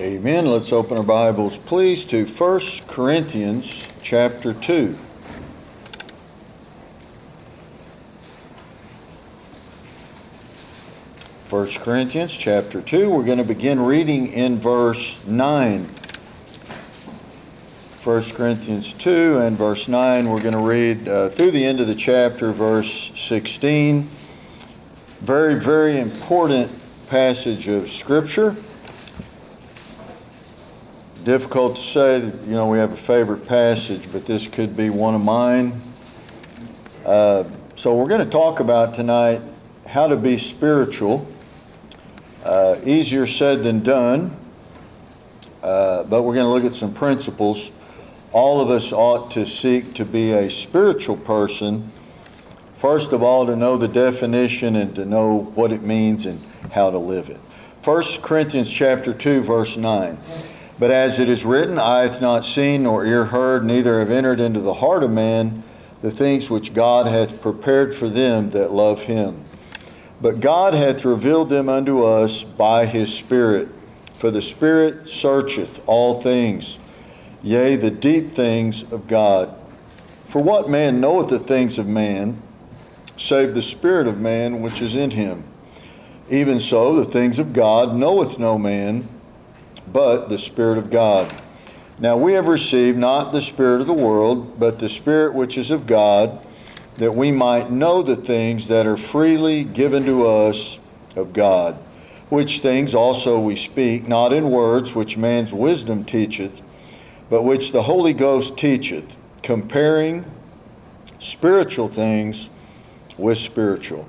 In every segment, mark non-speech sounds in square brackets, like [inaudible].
Amen. Let's open our Bibles, please, to 1 Corinthians chapter 2. First Corinthians chapter 2. We're going to begin reading in verse 9. 1 Corinthians 2 and verse 9. We're going to read uh, through the end of the chapter, verse 16. Very, very important passage of Scripture difficult to say. You know, we have a favorite passage, but this could be one of mine. Uh, so we're going to talk about tonight how to be spiritual. Uh, easier said than done, uh, but we're going to look at some principles. All of us ought to seek to be a spiritual person. First of all, to know the definition and to know what it means and how to live it. 1 Corinthians chapter 2, verse 9. But as it is written, eye hath not seen, nor ear heard, neither have entered into the heart of man the things which God hath prepared for them that love him. But God hath revealed them unto us by his Spirit. For the Spirit searcheth all things, yea, the deep things of God. For what man knoweth the things of man, save the Spirit of man which is in him? Even so, the things of God knoweth no man but the Spirit of God. Now we have received not the Spirit of the world, but the Spirit which is of God, that we might know the things that are freely given to us of God. Which things also we speak, not in words which man's wisdom teacheth, but which the Holy Ghost teacheth, comparing spiritual things with spiritual.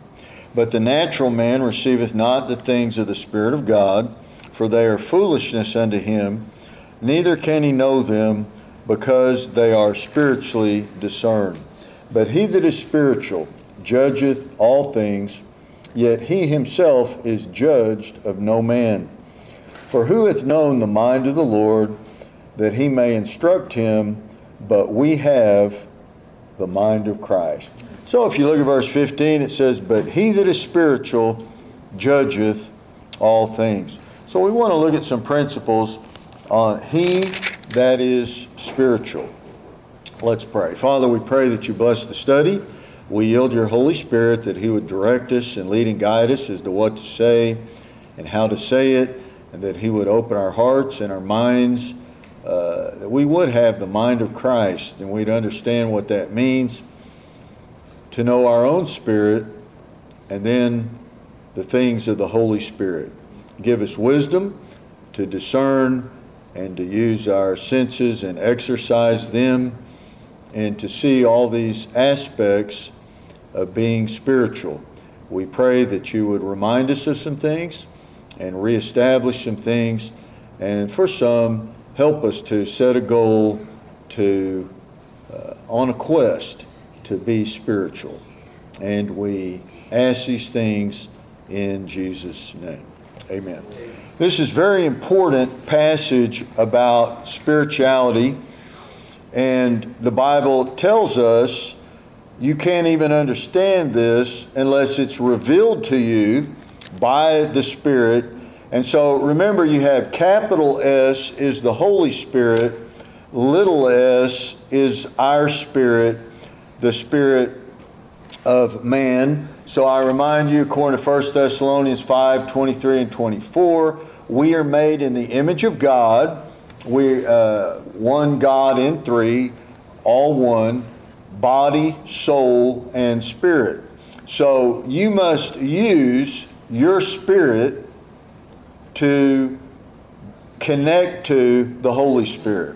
But the natural man receiveth not the things of the Spirit of God for they are foolishness unto him, neither can he know them, because they are spiritually discerned. But he that is spiritual judgeth all things, yet he himself is judged of no man. For who hath known the mind of the Lord, that he may instruct him? But we have the mind of Christ. So if you look at verse 15, it says, But he that is spiritual judgeth all things. So we want to look at some principles on he that is spiritual. Let's pray. Father, we pray that you bless the study. We yield your Holy Spirit that he would direct us and lead and guide us as to what to say and how to say it, and that he would open our hearts and our minds, uh, that we would have the mind of Christ and we'd understand what that means to know our own spirit and then the things of the Holy Spirit. Give us wisdom to discern and to use our senses and exercise them and to see all these aspects of being spiritual. We pray that you would remind us of some things and reestablish some things, and for some, help us to set a goal to uh, on a quest to be spiritual. And we ask these things in Jesus' name. Amen. This is very important passage about spirituality and the Bible tells us you can't even understand this unless it's revealed to you by the Spirit. And so remember you have capital S is the Holy Spirit, little s is our spirit, the spirit of man. So I remind you, according to 1 Thessalonians 5 23 and 24, we are made in the image of God. We uh, one God in three, all one, body, soul, and spirit. So you must use your spirit to connect to the Holy Spirit.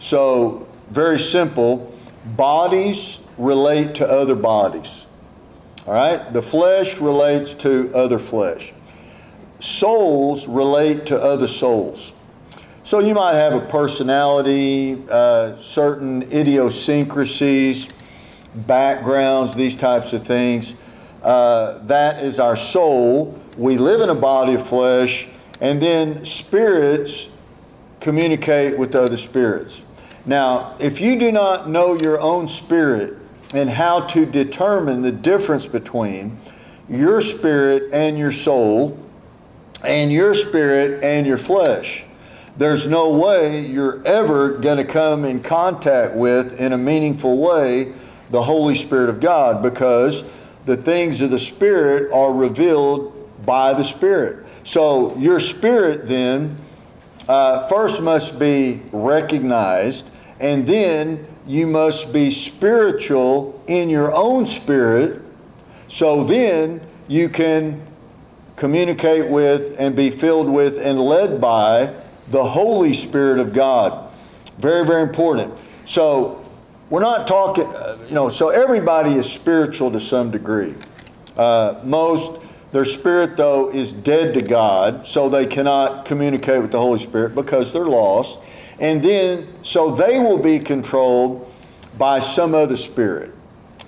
So, very simple bodies relate to other bodies. All right? The flesh relates to other flesh. Souls relate to other souls. So you might have a personality, uh, certain idiosyncrasies, backgrounds, these types of things. Uh, that is our soul. We live in a body of flesh, and then spirits communicate with other spirits. Now, if you do not know your own spirit, and how to determine the difference between your spirit and your soul, and your spirit and your flesh. there's no way you're ever going to come in contact with, in a meaningful way, the Holy Spirit of God because the things of the Spirit are revealed by the Spirit. So your spirit then uh, first must be recognized, and then you must be spiritual in your own spirit. So then you can communicate with and be filled with and led by the Holy Spirit of God. Very, very important. So we're not talking, uh, you know, so everybody is spiritual to some degree. Uh, most, their spirit, though, is dead to God, so they cannot communicate with the Holy Spirit because they're lost. And then, so they will be controlled by some other spirit.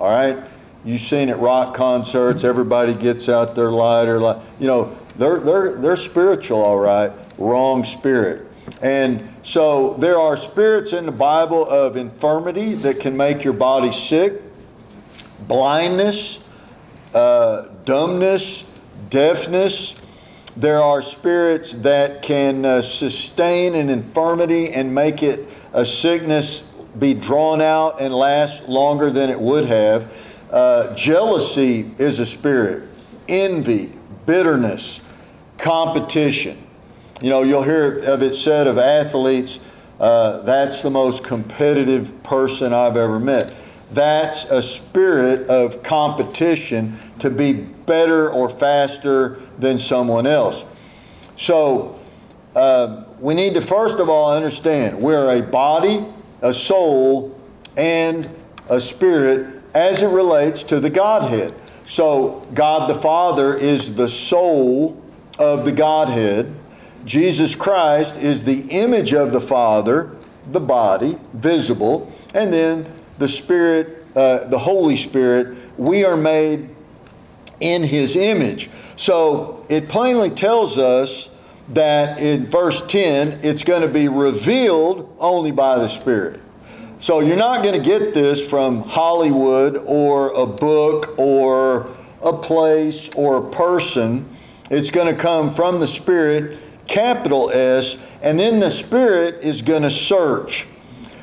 All right? You've seen at rock concerts, everybody gets out their lighter, you know, they're, they're, they're spiritual, all right, wrong spirit. And so there are spirits in the Bible of infirmity that can make your body sick, blindness, uh, dumbness, deafness. There are spirits that can uh, sustain an infirmity and make it a sickness be drawn out and last longer than it would have. Uh, jealousy is a spirit, envy, bitterness, competition. You know, you'll hear of it said of athletes, uh, that's the most competitive person I've ever met. That's a spirit of competition to be better or faster than someone else. So, uh, we need to first of all understand we're a body, a soul, and a spirit as it relates to the Godhead. So, God the Father is the soul of the Godhead. Jesus Christ is the image of the Father, the body, visible, and then the Spirit, uh, the Holy Spirit, we are made in His image. So it plainly tells us that in verse 10, it's going to be revealed only by the Spirit. So you're not going to get this from Hollywood or a book or a place or a person. It's going to come from the Spirit, capital S, and then the Spirit is going to search.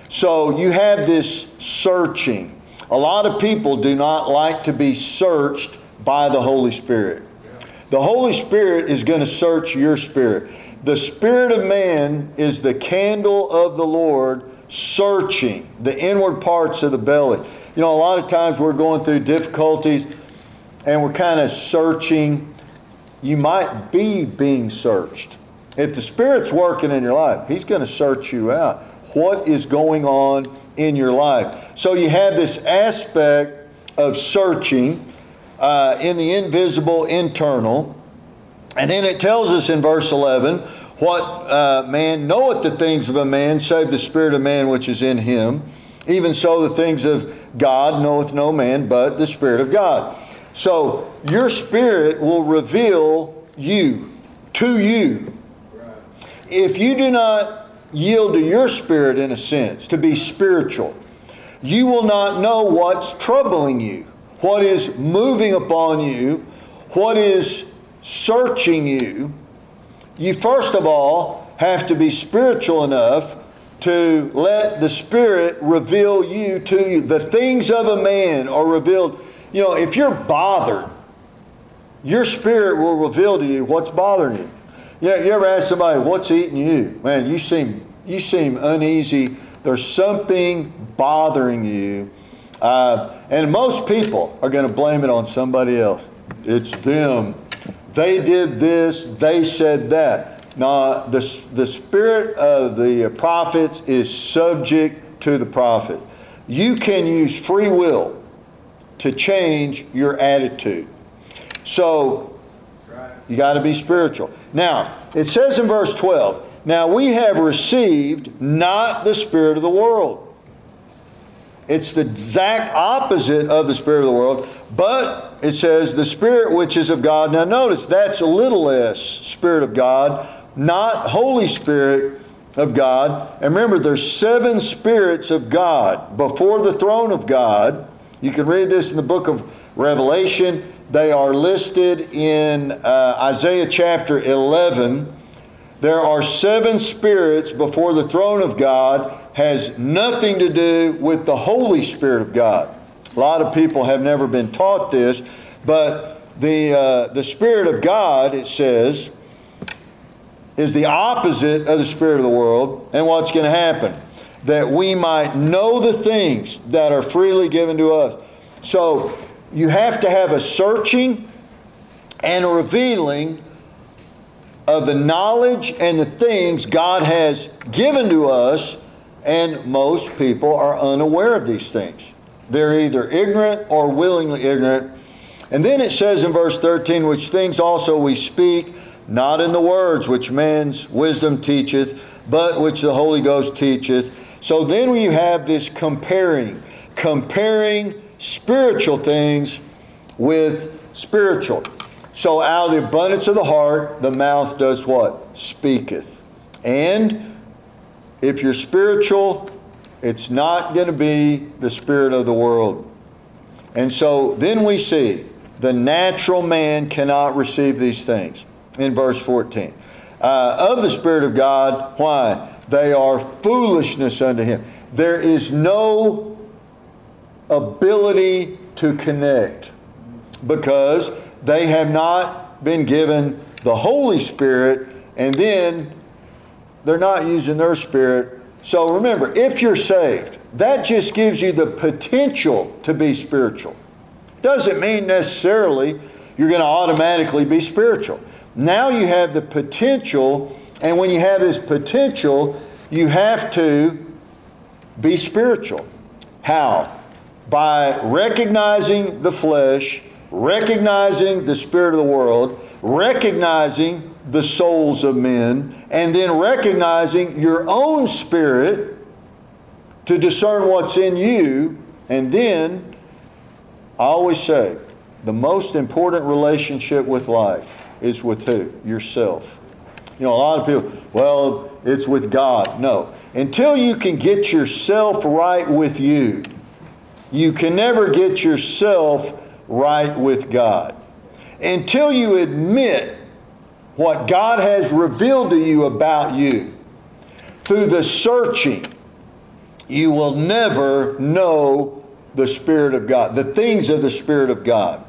So you have this searching. A lot of people do not like to be searched by the Holy Spirit. The Holy Spirit is going to search your spirit. The spirit of man is the candle of the Lord searching the inward parts of the belly. You know, a lot of times we're going through difficulties and we're kind of searching. You might be being searched. If the Spirit's working in your life, He's going to search you out. What is going on in your life? So you have this aspect of searching uh, in the invisible internal. And then it tells us in verse 11 what uh, man knoweth the things of a man, save the spirit of man which is in him. Even so, the things of God knoweth no man but the Spirit of God. So, your spirit will reveal you to you. If you do not yield to your spirit, in a sense, to be spiritual, you will not know what's troubling you, what is moving upon you, what is searching you you first of all have to be spiritual enough to let the Spirit reveal you to you. The things of a man are revealed. You know, if you're bothered, your spirit will reveal to you what's bothering you. You, you ever ask somebody, what's eating you? Man, you seem, you seem uneasy. There's something bothering you. Uh, and most people are going to blame it on somebody else. It's them. They did this, they said that. Now, the, the spirit of the prophets is subject to the prophet. You can use free will to change your attitude. So, you got to be spiritual. Now, it says in verse 12, Now we have received not the spirit of the world it's the exact opposite of the spirit of the world, but it says the spirit which is of God. Now notice that's a little s, spirit of God, not Holy Spirit of God. And remember, there's seven spirits of God before the throne of God. You can read this in the book of Revelation. They are listed in uh, Isaiah chapter 11. there are seven spirits before the throne of God has nothing to do with the Holy Spirit of God. A lot of people have never been taught this, but the, uh, the Spirit of God, it says, is the opposite of the Spirit of the world. And what's going to happen? That we might know the things that are freely given to us. So you have to have a searching and a revealing of the knowledge and the things God has given to us, and most people are unaware of these things. They're either ignorant or willingly ignorant. And then it says in verse 13, which things also we speak, not in the words which man's wisdom teacheth, but which the Holy Ghost teacheth. So then you have this comparing, comparing spiritual things with spiritual. So out of the abundance of the heart, the mouth does what? Speaketh. And if you're spiritual, it's not going to be the spirit of the world. And so then we see the natural man cannot receive these things in verse 14. Uh, of the Spirit of God, why? They are foolishness unto him. There is no ability to connect because they have not been given the Holy Spirit, and then they're not using their spirit. So remember, if you're saved, that just gives you the potential to be spiritual. Doesn't mean necessarily you're going to automatically be spiritual. Now you have the potential, and when you have this potential, you have to be spiritual. How? By recognizing the flesh recognizing the spirit of the world, recognizing the souls of men, and then recognizing your own spirit to discern what's in you. And then, I always say, the most important relationship with life is with who? Yourself. You know, a lot of people, well, it's with God. No. Until you can get yourself right with you, you can never get yourself right with God. Until you admit what God has revealed to you about you through the searching, you will never know the Spirit of God, the things of the Spirit of God.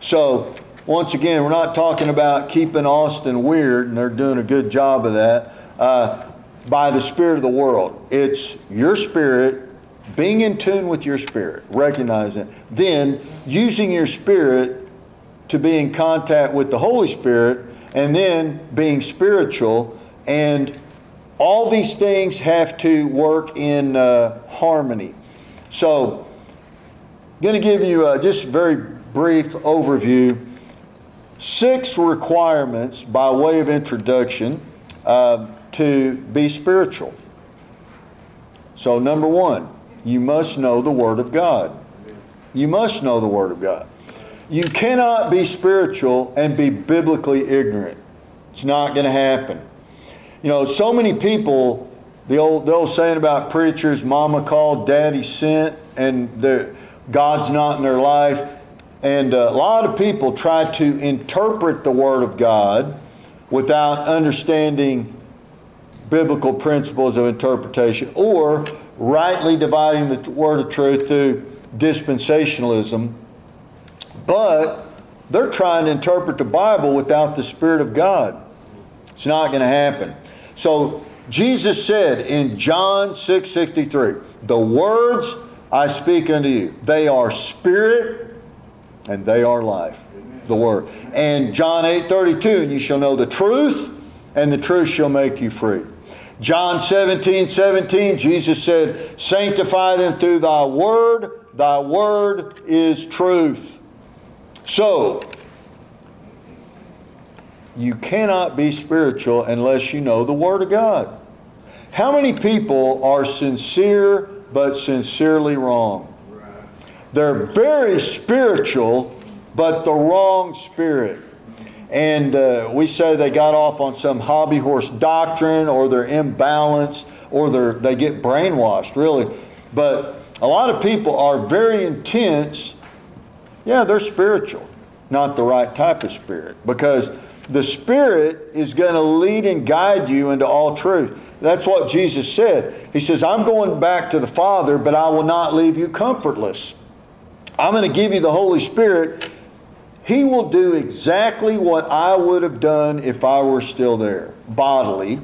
So, once again, we're not talking about keeping Austin weird, and they're doing a good job of that, uh, by the Spirit of the world. It's your spirit being in tune with your spirit, recognizing, then using your spirit to be in contact with the Holy Spirit, and then being spiritual. And all these things have to work in uh, harmony. So, I'm going to give you a just very brief overview. Six requirements by way of introduction uh, to be spiritual. So, number one, you must know the Word of God. You must know the Word of God. You cannot be spiritual and be biblically ignorant. It's not going to happen. You know, so many people, the old, the old saying about preachers, mama called, daddy sent, and God's not in their life. And a lot of people try to interpret the Word of God without understanding biblical principles of interpretation or rightly dividing the word of truth through dispensationalism, but they're trying to interpret the Bible without the Spirit of God. It's not going to happen. So Jesus said in John 6 63, The words I speak unto you, they are spirit and they are life. The word. And John 8 32, and you shall know the truth, and the truth shall make you free. John 17, 17, Jesus said, Sanctify them through thy word. Thy word is truth. So, you cannot be spiritual unless you know the Word of God. How many people are sincere but sincerely wrong? They're very spiritual, but the wrong spirit and uh, we say they got off on some hobby horse doctrine or they're imbalanced or they're, they get brainwashed, really. But a lot of people are very intense. Yeah, they're spiritual, not the right type of spirit. Because The Spirit is going to lead and guide you into all truth. That's what Jesus said. He says, I'm going back to the Father, but I will not leave you comfortless. I'm going to give you the Holy Spirit. He will do exactly what I would have done if I were still there, bodily.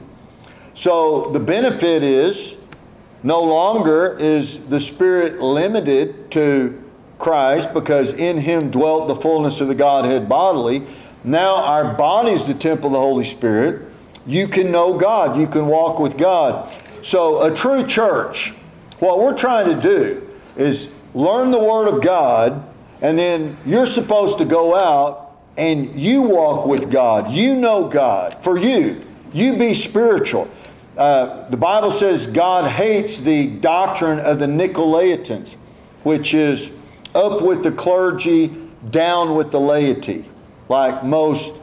So the benefit is no longer is the Spirit limited to Christ because in Him dwelt the fullness of the Godhead bodily. Now our body is the temple of the Holy Spirit. You can know God, you can walk with God. So, a true church, what we're trying to do is learn the Word of God, and then you're supposed to go out and you walk with God. You know God. For you, you be spiritual. Uh, the Bible says God hates the doctrine of the Nicolaitans, which is up with the clergy, down with the laity, like most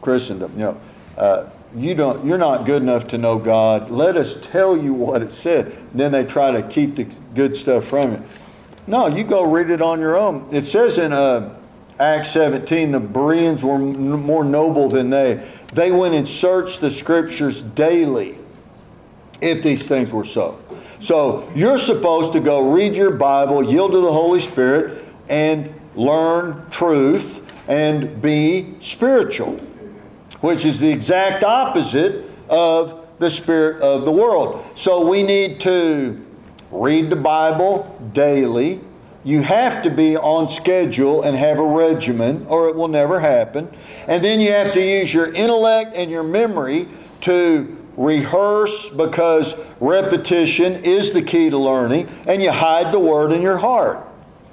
Christendom. You know, uh, you don't, you're not good enough to know God. Let us tell you what it said. Then they try to keep the good stuff from you. No, you go read it on your own. It says in uh, Acts 17, the Bereans were n- more noble than they. They went and searched the scriptures daily if these things were so. So you're supposed to go read your Bible, yield to the Holy Spirit, and learn truth and be spiritual which is the exact opposite of the spirit of the world. So we need to read the Bible daily. You have to be on schedule and have a regimen, or it will never happen. And then you have to use your intellect and your memory to rehearse because repetition is the key to learning, and you hide the word in your heart.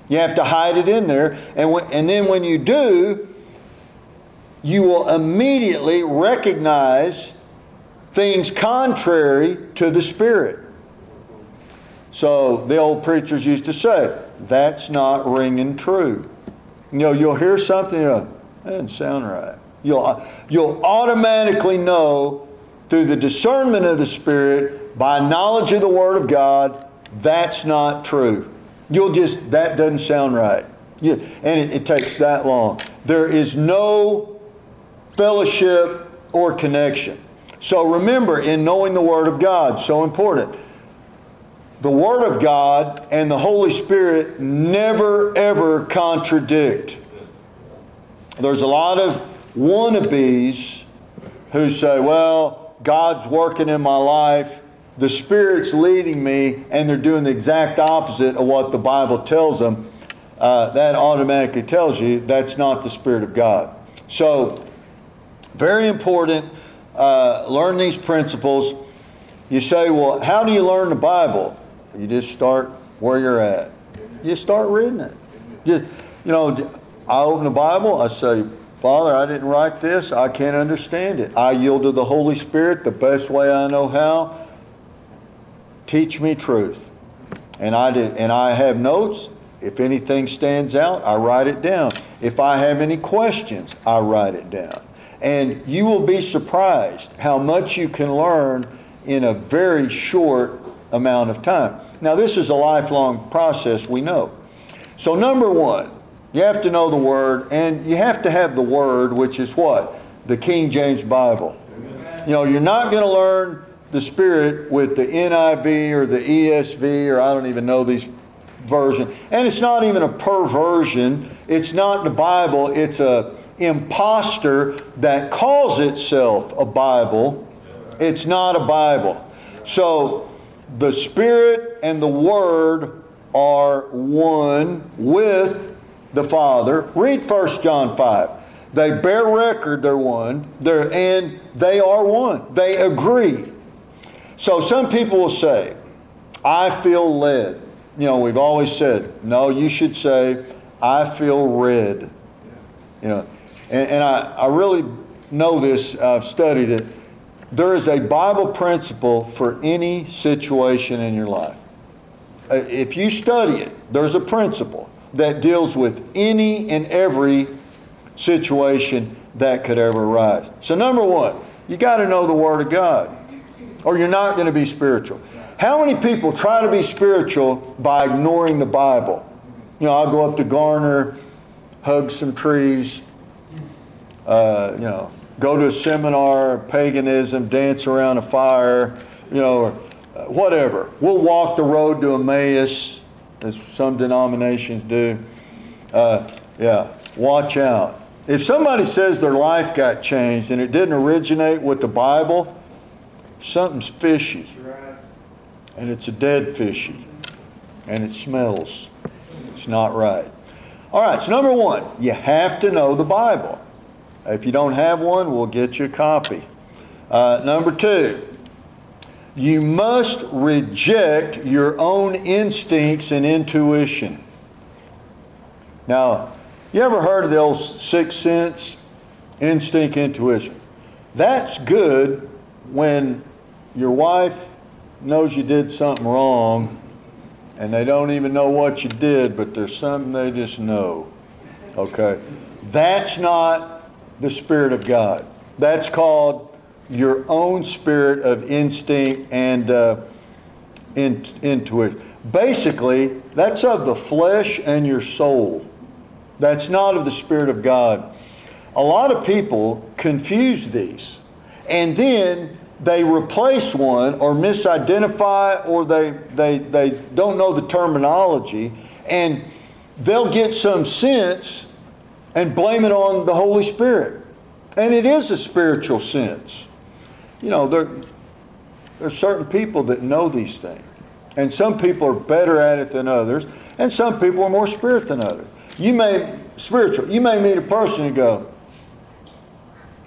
You have to hide it in there. And, when, and then when you do, you will immediately recognize things contrary to the Spirit. So the old preachers used to say, that's not ringing true. You know, you'll hear something, you know, that doesn't sound right. You'll, you'll automatically know through the discernment of the Spirit, by knowledge of the Word of God, that's not true. You'll just, that doesn't sound right. You, and it, it takes that long. There is no fellowship, or connection. So remember, in knowing the Word of God, so important. The Word of God and the Holy Spirit never, ever contradict. There's a lot of wannabes who say, well, God's working in my life, the Spirit's leading me, and they're doing the exact opposite of what the Bible tells them. Uh, that automatically tells you that's not the Spirit of God. So, very important. Uh, learn these principles. You say, well, how do you learn the Bible? You just start where you're at. You start reading it. Just, you know, I open the Bible, I say, Father, I didn't write this. I can't understand it. I yield to the Holy Spirit the best way I know how. Teach me truth. And I did and I have notes. If anything stands out, I write it down. If I have any questions, I write it down. And you will be surprised how much you can learn in a very short amount of time. Now, this is a lifelong process, we know. So, number one, you have to know the Word, and you have to have the Word, which is what? The King James Bible. You know, you're not going to learn the Spirit with the NIV or the ESV, or I don't even know these versions. And it's not even a perversion. It's not the Bible. It's a impostor that calls itself a Bible. It's not a Bible. So the Spirit and the Word are one with the Father. Read 1 John 5. They bear record they're one, they're, and they are one. They agree. So some people will say, I feel led. You know, we've always said, no, you should say, I feel read. You know, and, and I, I really know this, I've studied it. There is a Bible principle for any situation in your life. Uh, if you study it, there's a principle that deals with any and every situation that could ever arise. So, number one, you got to know the Word of God, or you're not going to be spiritual. How many people try to be spiritual by ignoring the Bible? You know, I'll go up to Garner, hug some trees, uh, you know, go to a seminar, paganism, dance around a fire, you know, or uh, whatever. We'll walk the road to Emmaus, as some denominations do. Uh, yeah, watch out. If somebody says their life got changed and it didn't originate with the Bible, something's fishy. And it's a dead fishy. And it smells. It's not right. All right, so number one, you have to know the Bible. If you don't have one, we'll get you a copy. Uh, number two, you must reject your own instincts and intuition. Now, you ever heard of the old sixth sense, instinct, intuition? That's good when your wife knows you did something wrong and they don't even know what you did, but there's something they just know. Okay? That's not the Spirit of God. That's called your own spirit of instinct and uh, in, intuition. Basically, that's of the flesh and your soul. That's not of the Spirit of God. A lot of people confuse these. And then they replace one or misidentify or they, they, they don't know the terminology and they'll get some sense and blame it on the Holy Spirit. And it is a spiritual sense. You know, there, there's certain people that know these things. And some people are better at it than others, and some people are more spirit than others. You may, spiritual, you may meet a person and go,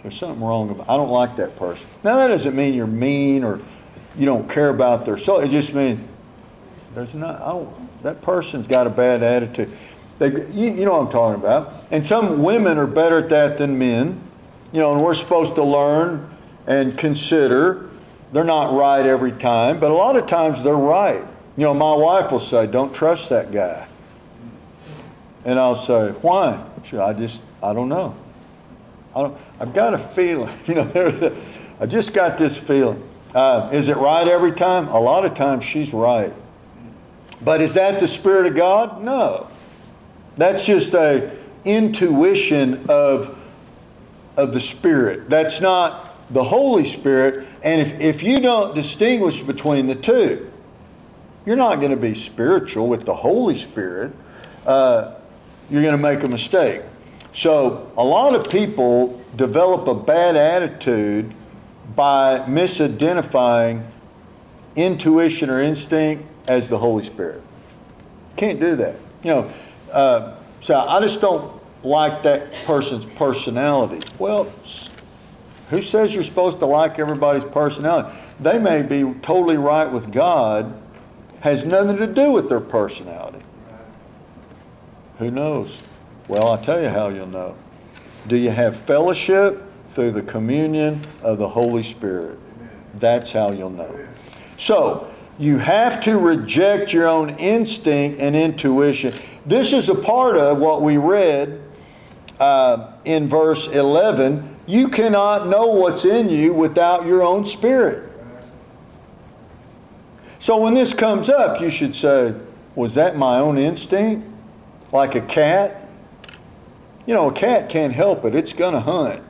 there's something wrong about I don't like that person. Now that doesn't mean you're mean or you don't care about their soul. It just means there's not don't that person's got a bad attitude. They, you, you know what I'm talking about. And some women are better at that than men. You know, and we're supposed to learn and consider. They're not right every time, but a lot of times they're right. You know, my wife will say, "Don't trust that guy," and I'll say, "Why?" I just I don't know. I don't, I've got a feeling, [laughs] you know, there's a, I just got this feeling. Uh, is it right every time? A lot of times she's right. But is that the Spirit of God? No. That's just a intuition of, of the Spirit. That's not the Holy Spirit. And if, if you don't distinguish between the two, you're not going to be spiritual with the Holy Spirit. Uh, you're going to make a mistake. So a lot of people develop a bad attitude by misidentifying intuition or instinct as the Holy Spirit. Can't do that. You know, uh, so I just don't like that person's personality. Well, who says you're supposed to like everybody's personality? They may be totally right with God, has nothing to do with their personality. Who knows? Well, I'll tell you how you'll know. Do you have fellowship through the communion of the Holy Spirit? That's how you'll know. So, you have to reject your own instinct and intuition. This is a part of what we read uh, in verse 11. You cannot know what's in you without your own spirit. So when this comes up, you should say, Was that my own instinct? Like a cat? You know, a cat can't help it, it's going to hunt.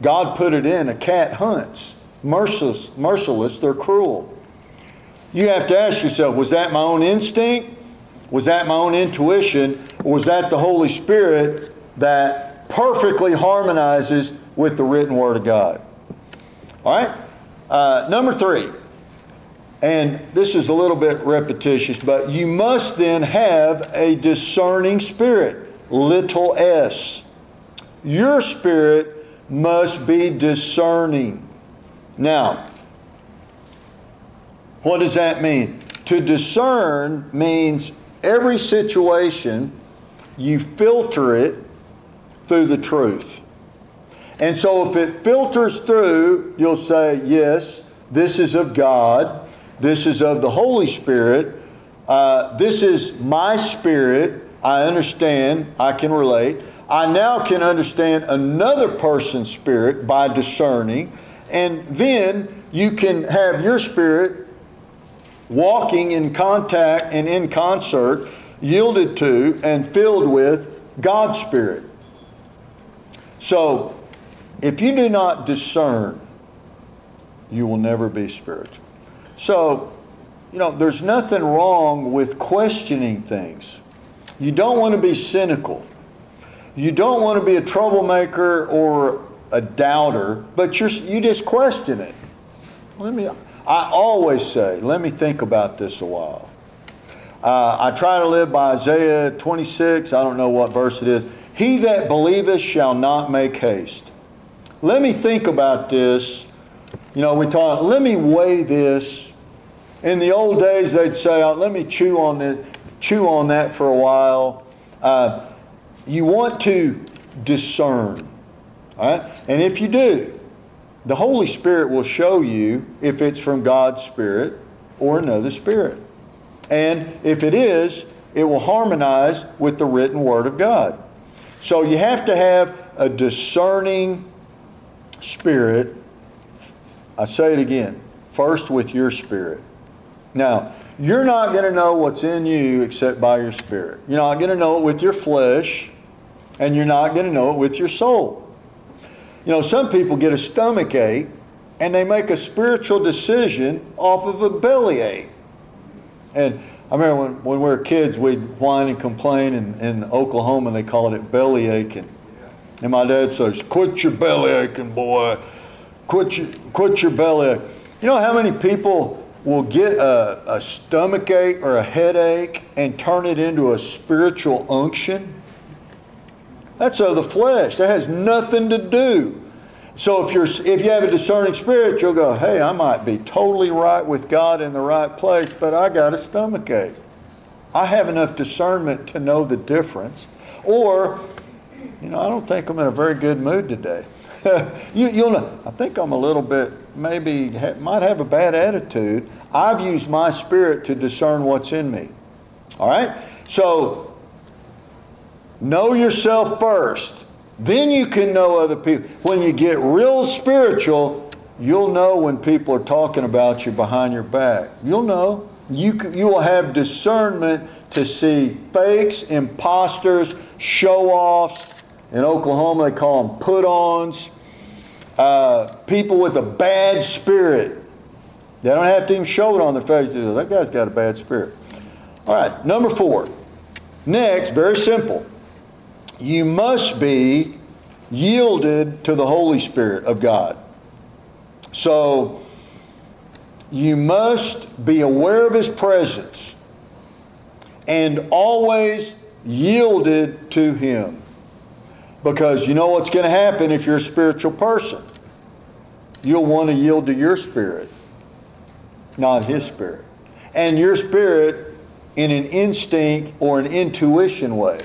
God put it in, a cat hunts. Merciless, merciless, they're cruel. You have to ask yourself was that my own instinct? Was that my own intuition? Or was that the Holy Spirit that perfectly harmonizes with the written Word of God? All right? Uh, number three, and this is a little bit repetitious, but you must then have a discerning spirit little s. Your spirit must be discerning. Now, what does that mean? To discern means every situation you filter it through the truth. And so if it filters through, you'll say, yes, this is of God, this is of the Holy Spirit, uh, this is my spirit, I understand, I can relate. I now can understand another person's spirit by discerning, and then you can have your spirit walking in contact and in concert, yielded to and filled with God's Spirit. So, if you do not discern, you will never be spiritual. So, you know, there's nothing wrong with questioning things. You don't want to be cynical. You don't want to be a troublemaker or a doubter, but you're, you just question it. Let me, I always say, let me think about this a while. Uh, I try to live by Isaiah 26, I don't know what verse it is. He that believeth shall not make haste. Let me think about this. You know, we talk, let me weigh this. In the old days, they'd say, uh, let me chew on it, chew on that for a while. Uh, you want to discern. All right? And if you do, the Holy Spirit will show you if it's from God's Spirit or another Spirit. And if it is, it will harmonize with the written Word of God. So you have to have a discerning spirit. I say it again first with your spirit. Now, you're not going to know what's in you except by your spirit. You're not going to know it with your flesh, and you're not going to know it with your soul. You know, some people get a stomach ache and they make a spiritual decision off of a belly ache. And I remember when, when we were kids, we'd whine and complain, and in Oklahoma they called it belly aching. And my dad says, "Quit your belly aching, boy. Quit your quit your belly." Ache. You know how many people will get a, a stomach ache or a headache and turn it into a spiritual unction? That's of the flesh. That has nothing to do. So if you're if you have a discerning spirit, you'll go, "Hey, I might be totally right with God in the right place, but I got a stomach ache. I have enough discernment to know the difference." Or, you know, I don't think I'm in a very good mood today. [laughs] you, will know. I think I'm a little bit maybe ha, might have a bad attitude. I've used my spirit to discern what's in me. All right. So Know yourself first. Then you can know other people. When you get real spiritual, you'll know when people are talking about you behind your back. You'll know. You, you will have discernment to see fakes, imposters, show offs. In Oklahoma, they call them put ons. Uh, people with a bad spirit. They don't have to even show it on their face. That guy's got a bad spirit. All right, number four. Next, very simple you must be yielded to the Holy Spirit of God. So, you must be aware of His presence and always yielded to Him. Because you know what's going to happen if you're a spiritual person? You'll want to yield to your spirit, not His spirit. And your spirit in an instinct or an intuition way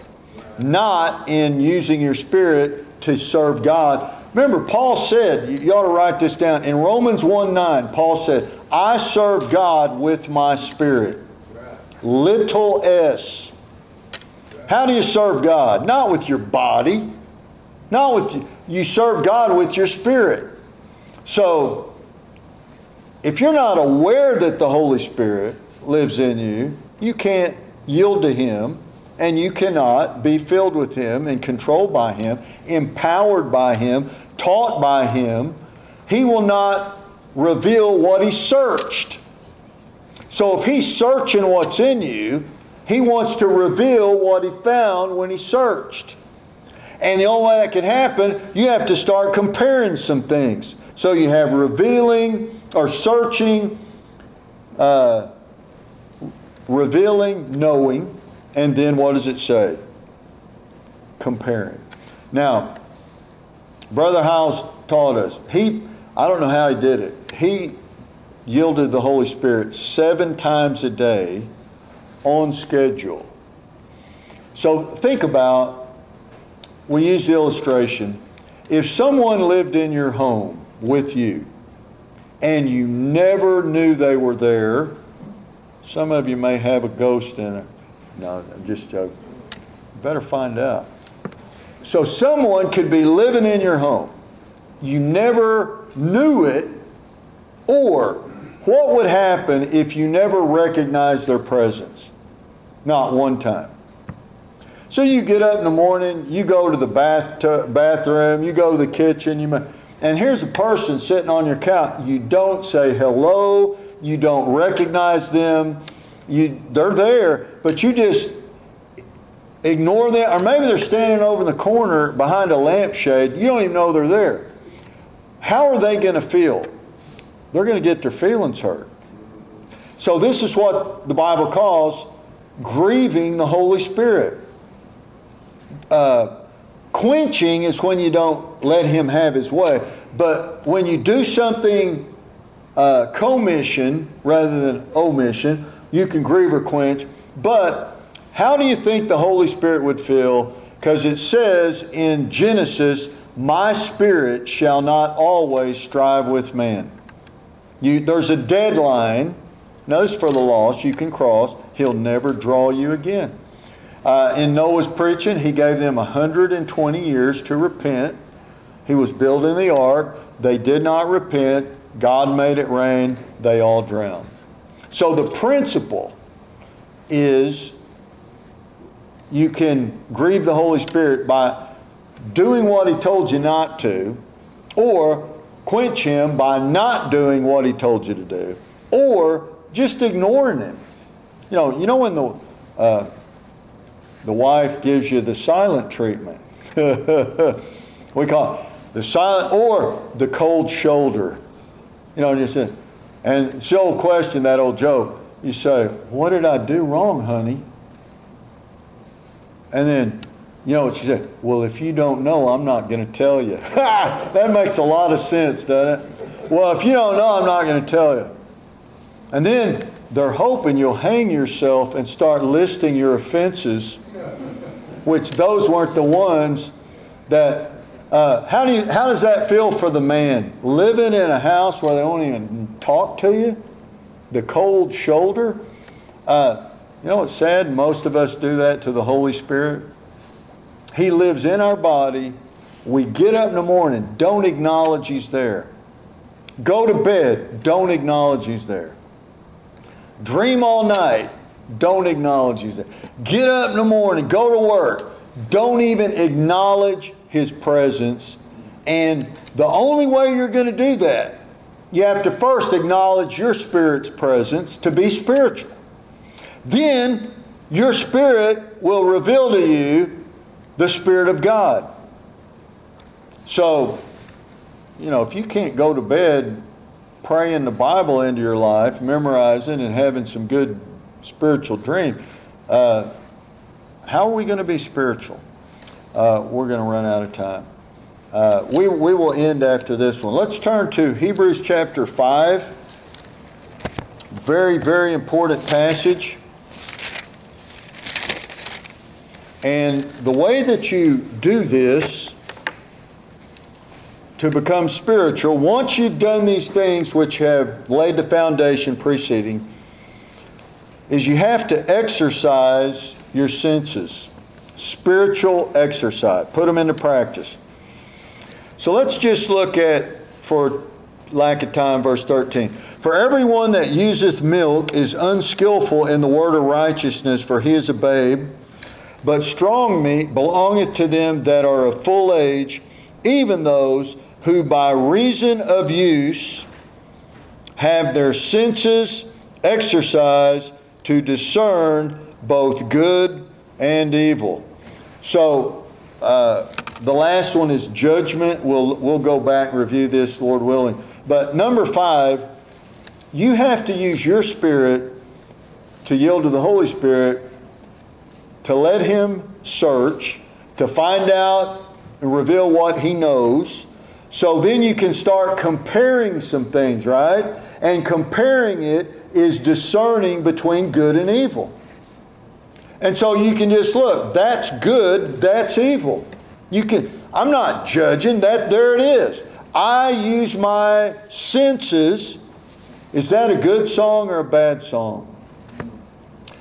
not in using your spirit to serve God. Remember, Paul said, you ought to write this down. In Romans 1 9, Paul said, I serve God with my spirit. Little s. How do you serve God? Not with your body. Not with you. You serve God with your spirit. So, if you're not aware that the Holy Spirit lives in you, you can't yield to Him and you cannot be filled with Him and controlled by Him, empowered by Him, taught by Him. He will not reveal what He searched. So if He's searching what's in you, He wants to reveal what He found when He searched. And the only way that can happen, you have to start comparing some things. So you have revealing or searching, uh, revealing, knowing and then what does it say? Comparing. Now, Brother House taught us. He, I don't know how he did it. He yielded the Holy Spirit seven times a day on schedule. So think about, we use the illustration. If someone lived in your home with you and you never knew they were there, some of you may have a ghost in it no, I'm just joking. Better find out. So someone could be living in your home. You never knew it, or what would happen if you never recognized their presence? Not one time. So you get up in the morning, you go to the bath bathroom, you go to the kitchen, you and here's a person sitting on your couch. You don't say hello, you don't recognize them. You they're there, but you just ignore them, or maybe they're standing over in the corner behind a lampshade. You don't even know they're there. How are they going to feel? They're going to get their feelings hurt. So, this is what the Bible calls grieving the Holy Spirit. Uh, quenching is when you don't let Him have His way. But when you do something uh, commission rather than omission, you can grieve or quench. But how do you think the Holy Spirit would feel? Because it says in Genesis, My spirit shall not always strive with man. You, there's a deadline. Notice for the lost, you can cross. He'll never draw you again. Uh, in Noah's preaching, he gave them 120 years to repent. He was building the ark. They did not repent. God made it rain. They all drowned. So the principle is you can grieve the Holy Spirit by doing what He told you not to, or quench Him by not doing what He told you to do, or just ignoring Him. You know, you know when the uh, the wife gives you the silent treatment. [laughs] we call it the silent or the cold shoulder. You know, and you say, and old question, that old joke. You say, "What did I do wrong, honey?" And then, you know what she said? Well, if you don't know, I'm not going to tell you. [laughs] that makes a lot of sense, doesn't it? Well, if you don't know, I'm not going to tell you. And then they're hoping you'll hang yourself and start listing your offenses, which those weren't the ones that. Uh, how do you? How does that feel for the man living in a house where they won't even talk to you? The cold shoulder. Uh, you know what's sad? Most of us do that to the Holy Spirit. He lives in our body. We get up in the morning, don't acknowledge He's there. Go to bed, don't acknowledge He's there. Dream all night, don't acknowledge He's. Get up in the morning, go to work, don't even acknowledge His presence. And the only way you're going to do that, you have to first acknowledge your spirit's presence to be spiritual then your spirit will reveal to you the Spirit of God. So, you know, if you can't go to bed praying the Bible into your life, memorizing and having some good spiritual dream, uh, how are we going to be spiritual? Uh, we're going to run out of time. Uh, we, we will end after this one. Let's turn to Hebrews chapter 5. Very, very important passage. And the way that you do this to become spiritual, once you've done these things which have laid the foundation preceding, is you have to exercise your senses. Spiritual exercise. Put them into practice. So let's just look at, for lack of time, verse 13. For everyone that useth milk is unskillful in the word of righteousness, for he is a babe. But strong meat belongeth to them that are of full age, even those who by reason of use have their senses exercised to discern both good and evil. So, uh, the last one is judgment. We'll, we'll go back and review this, Lord willing. But number five, you have to use your spirit to yield to the Holy Spirit to let Him search, to find out and reveal what He knows. So then you can start comparing some things, right? And comparing it is discerning between good and evil. And so you can just look, that's good, that's evil. You can I'm not judging, that there it is. I use my senses. Is that a good song or a bad song?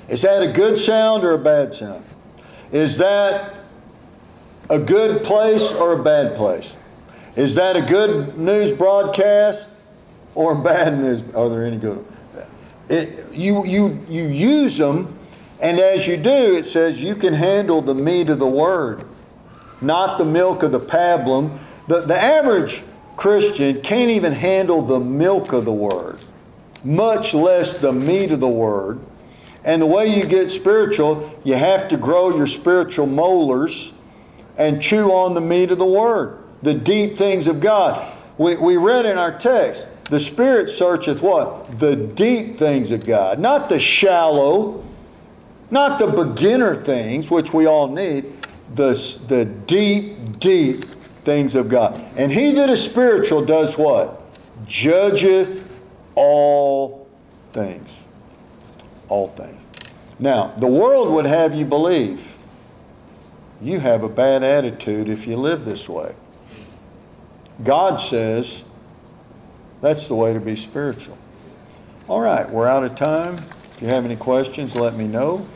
Is that a good sound or a bad sound? Is that a good place or a bad place? Is that a good news broadcast or bad news? Are there any good? It, you, you, you use them And as you do, it says you can handle the meat of the word, not the milk of the pablum. The, the average Christian can't even handle the milk of the word, much less the meat of the word. And the way you get spiritual, you have to grow your spiritual molars and chew on the meat of the word, the deep things of God. We, we read in our text, the Spirit searcheth what? The deep things of God, not the shallow, not the beginner things, which we all need, the, the deep, deep things of God. And he that is spiritual does what? Judgeth all things. All things. Now, the world would have you believe you have a bad attitude if you live this way. God says that's the way to be spiritual. All right, we're out of time. If you have any questions, let me know.